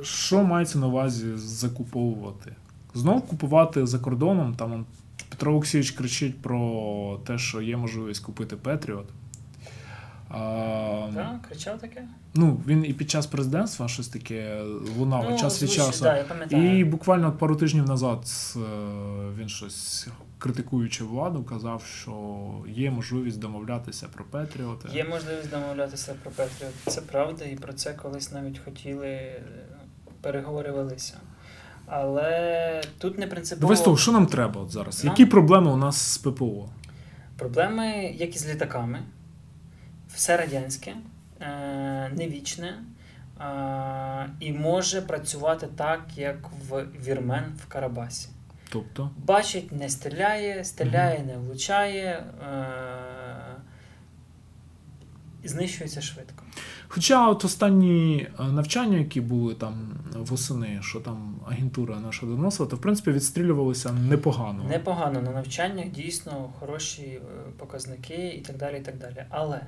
е, що мається на увазі закуповувати? Знову купувати за кордоном. Там Петро Олексійович кричить про те, що є можливість купити Петріот. А, Так, кричав таке? Ну, він і під час президентства щось таке лунав ну, час від часу. Да, я. І буквально пару тижнів назад е, він щось критикуючи владу, казав, що є можливість домовлятися про Петріоти. Є можливість домовлятися про Петріот. Це правда, і про це колись навіть хотіли, е, переговори велися. Але тут не принципово. Давай з того, що нам треба от зараз? Нам- Які проблеми у нас з ППО? Проблеми, як і з літаками, все радянське, е, не вічне, е, і може працювати так, як в Вірмен в Карабасі. Тобто, Бачить, не стріляє, стріляє, не влучає, е, знищується швидко. хоча от останні е, навчання, які були там восени, що там агентура наша доносила, то в принципі відстрілювалися непогано. Непогано на навчаннях, дійсно хороші е, показники і так далі. і так далі. Але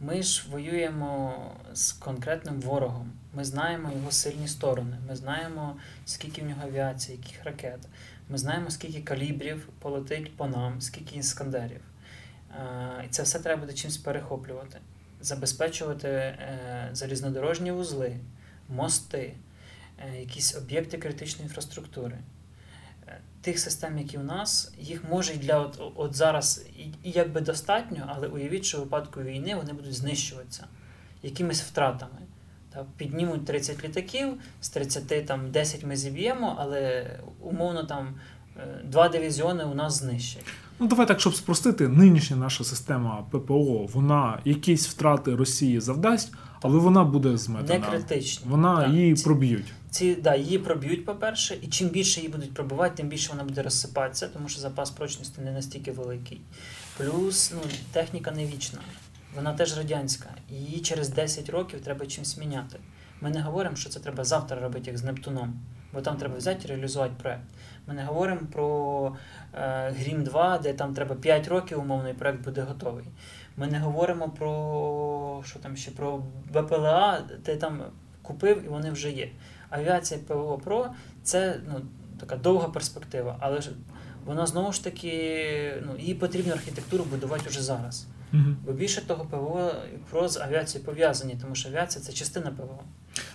ми ж воюємо з конкретним ворогом. Ми знаємо його сильні сторони. Ми знаємо, скільки в нього авіації, яких ракет. Ми знаємо, скільки калібрів полетить по нам, скільки іскандерів. Е, І це все треба буде чимось перехоплювати, забезпечувати е, залізнодорожні вузли, мости, е, якісь об'єкти критичної інфраструктури. Е, Тих систем, які в нас, їх може і для от, от зараз і, і якби достатньо, але уявіть, що в випадку війни вони будуть знищуватися якимись втратами. Та, піднімуть 30 літаків, з 30 там 10 ми зіб'ємо, але умовно там два дивізіони у нас знищать. Ну, давай так, щоб спростити, нинішня наша система ППО, вона якісь втрати Росії завдасть, але вона буде Не зметена. критичні. Вона Так, її ці- проб'ють. Ці да, її проб'ють, по-перше, і чим більше її будуть пробивати, тим більше вона буде розсипатися, тому що запас прочності не настільки великий. Плюс ну, техніка не вічна, вона теж радянська. Її через 10 років треба чимось міняти. Ми не говоримо, що це треба завтра робити, як з Нептуном, бо там треба взяти і реалізувати проект. Ми не говоримо про е, Грім 2, де там треба 5 років, умовно, і проект буде готовий. Ми не говоримо про що там ще про БПЛА, де там купив і вони вже є. Авіація ПВО Про це ну, така довга перспектива, але ж вона знову ж таки, ну, її потрібно архітектуру будувати вже зараз. Бо більше того, ПВО і ПРО з авіацією пов'язані, тому що авіація це частина ПВО.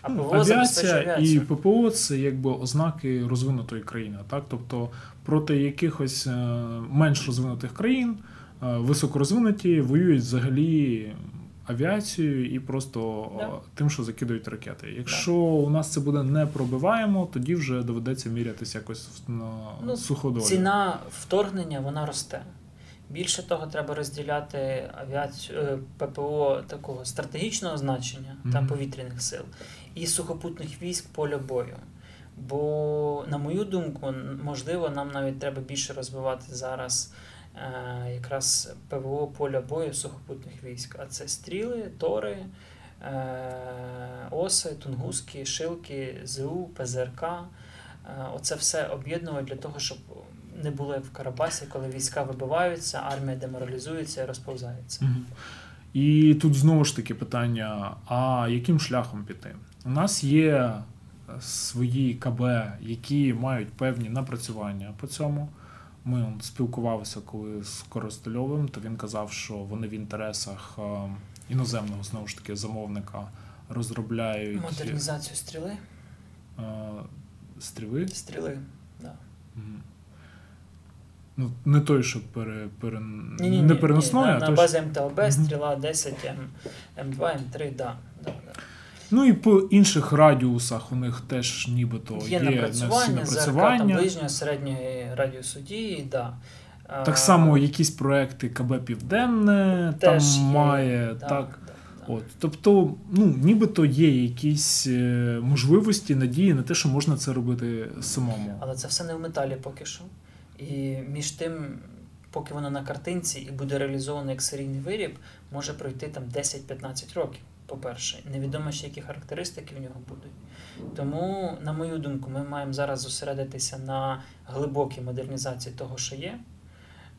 А Ну, Авіація і. ППО це якби ознаки розвинутої країни. Так? Тобто проти якихось е, менш розвинутих країн е, високорозвинуті воюють взагалі авіацією і просто Да. е, тим, що закидують ракети. Якщо у нас це буде не пробиваємо, тоді вже доведеться мірятися якось на Ну, суходолі. Ціна вторгнення вона росте. Більше того, треба розділяти авіацію ППО такого стратегічного значення та повітряних сил і сухопутних військ поля бою. Бо, на мою думку, можливо, нам навіть треба більше розвивати зараз е, якраз ПВО поля бою сухопутних військ. А це стріли, тори, е, оси, тунгуски, шилки, ЗУ, ПЗРК. Е, Оце все об'єднувати для того, щоб не було в Карабасі, коли війська вибиваються, армія деморалізується і розповзається. І тут знову ж таки питання: а яким шляхом піти? У нас є е, свої КБ, які мають певні напрацювання по цьому. Ми спілкувалися коли з Коростельовим, то він казав, що вони в інтересах е, іноземного знову ж таки замовника розробляють Модернізацію стріли. е, стріли. Стріли. Да. Ну, не той, що пере, пере... Ні, ні, не переносною, на, а на той, базі МТЛБ стріла 10, М, М2, М3, да. да, да. Ну і по інших радіусах у них теж нібито є, Є на всі напрацювання, ЗРК там ближнього середньої радіусу дії, да. Так само якісь проекти КБ Південне теж там є, має. да, так. да, да. От, тобто, ну, нібито є якісь е, можливості, надії на те, що можна це робити самому. Але це все не в металі поки що. І між тим, поки воно на картинці і буде реалізовано як серійний виріб, може пройти там 10-15 років. По-перше, невідомо ще які характеристики в нього будуть. Тому, на мою думку, ми маємо зараз зосередитися на глибокій модернізації того, що є.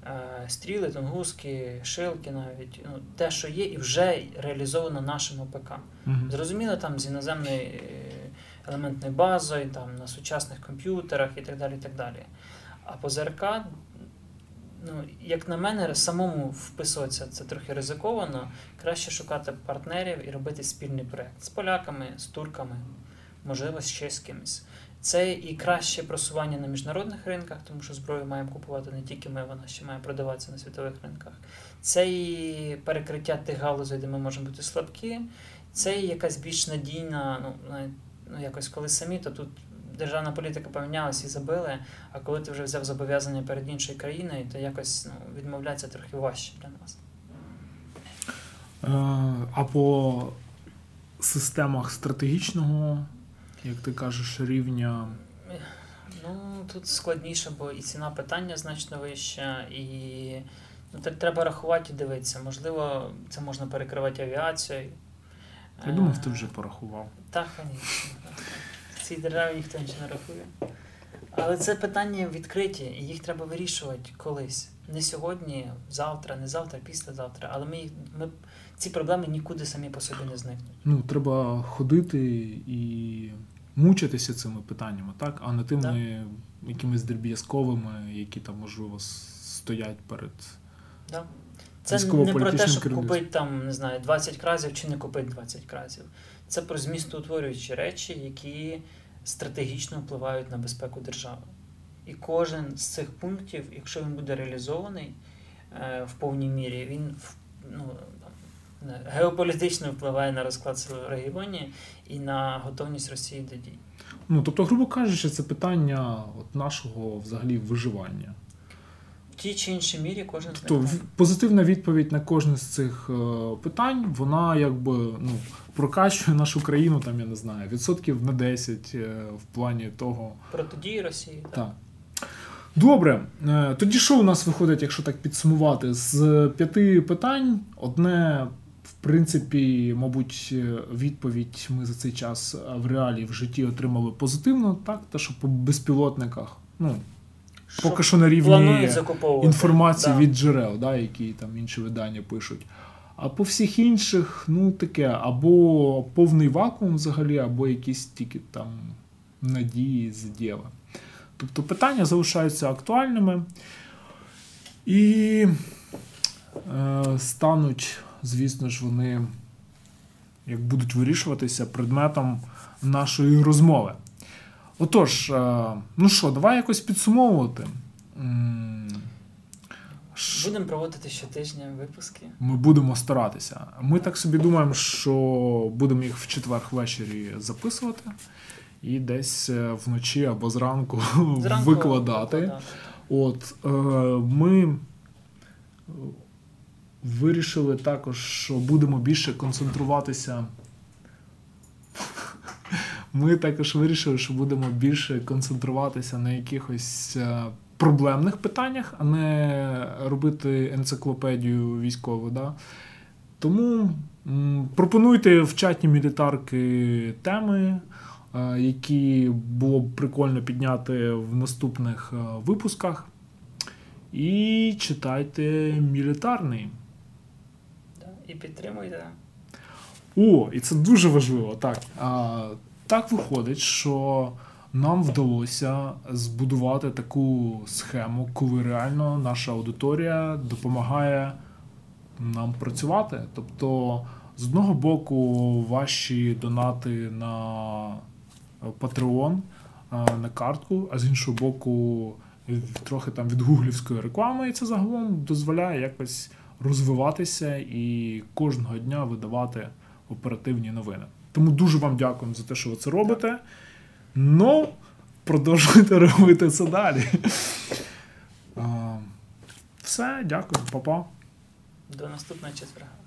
Е, Стріли, тунгуски, шилки навіть, ну, те, що є, і вже реалізовано нашим ОПК. Мгм. Зрозуміло, там з іноземною е, елементною базою, там на сучасних комп'ютерах і так далі. і так далі. А по ЗРК, ну, як на мене, самому вписуватися це трохи ризиковано. Краще шукати партнерів і робити спільний проєкт з поляками, з турками, можливо, ще з кимось. Це і краще просування на міжнародних ринках, тому що зброю маємо купувати не тільки ми, вона ще має продаватися на світових ринках. Це і перекриття тих галузей, де ми можемо бути слабкі. Це і якась більш надійна, ну, ну якось коли самі, то тут державна політика помінялась і забили, а коли ти вже взяв зобов'язання перед іншою країною, то якось ну, відмовлятися трохи важче для нас. Е, А по системах стратегічного, як ти кажеш, рівня. Ну, тут складніше, бо і ціна питання значно вища, і ну, так треба рахувати і дивитися. Можливо, це можна перекривати авіацією. Я думав, Е, ти вже порахував. Так, звісно. Цій державі ніхто нічого не рахує. Але це питання відкриті, і їх треба вирішувати колись. Не сьогодні, завтра, не завтра, післязавтра. Але ми, ми ці проблеми нікуди самі по собі не зникнуть. Ну, треба ходити і мучитися цими питаннями, так? А не тими якимись дріб'язковими, які там, можливо, стоять перед. Да? Це не про те, щоб купити там, не знаю, 20 кразів чи не купити 20 кразів. Це про змістоутворюючі речі, які стратегічно впливають на безпеку держави. І кожен з цих пунктів, якщо він буде реалізований е, в повній мірі, він ну, геополітично впливає на розклад сил в регіоні і на готовність Росії до дій. Ну, тобто, грубо кажучи, це питання от нашого взагалі виживання. В тій чи іншій мірі кожен з Тобто них позитивна відповідь на кожне з цих е, питань, вона якби ну, прокачує нашу країну, там, я не знаю, відсотків на 10 е, в плані того. протидії Росії. Так. Так. Добре, Е, тоді що у нас виходить, якщо так підсумувати? З п'яти питань одне, в принципі, мабуть, е, відповідь ми за цей час в реалії в житті отримали позитивно, так? Те, що по безпілотниках, ну, що поки що на рівні інформації Да. від джерел, да, які там інші видання пишуть. А по всіх інших, ну таке, або повний вакуум взагалі, або якісь тільки там надії з діла. Тобто питання залишаються актуальними і е, стануть, звісно ж, вони, як будуть вирішуватися, предметом нашої розмови. Отож, е, ну що, давай якось підсумовувати. Будемо проводити щотижня випуски. Ми будемо старатися. Ми так собі думаємо, що будемо їх в четвер ввечері записувати і десь е, вночі або зранку, Зранку викладати. От е, ми е, вирішили також, що будемо більше концентруватися. Ми також вирішили, що будемо більше концентруватися на якихось е, проблемних питаннях, а не робити енциклопедію військову. Да? Тому м, пропонуйте в чаті мілітарки теми, е, які було б прикольно підняти в наступних е, випусках. І читайте мілітарний. Да. І підтримуйте. О, і це дуже важливо. Так, а, так виходить, що нам вдалося збудувати таку схему, коли реально наша аудиторія допомагає нам працювати. Тобто, з одного боку, ваші донати на Patreon, на картку, а з іншого боку, трохи там від гуглівської реклами, і це загалом дозволяє якось розвиватися і кожного дня видавати оперативні новини. Тому дуже вам дякуємо за те, що ви це робите. Ну, продовжуйте робити це далі. Все, дякую, па-па. До наступного четверга.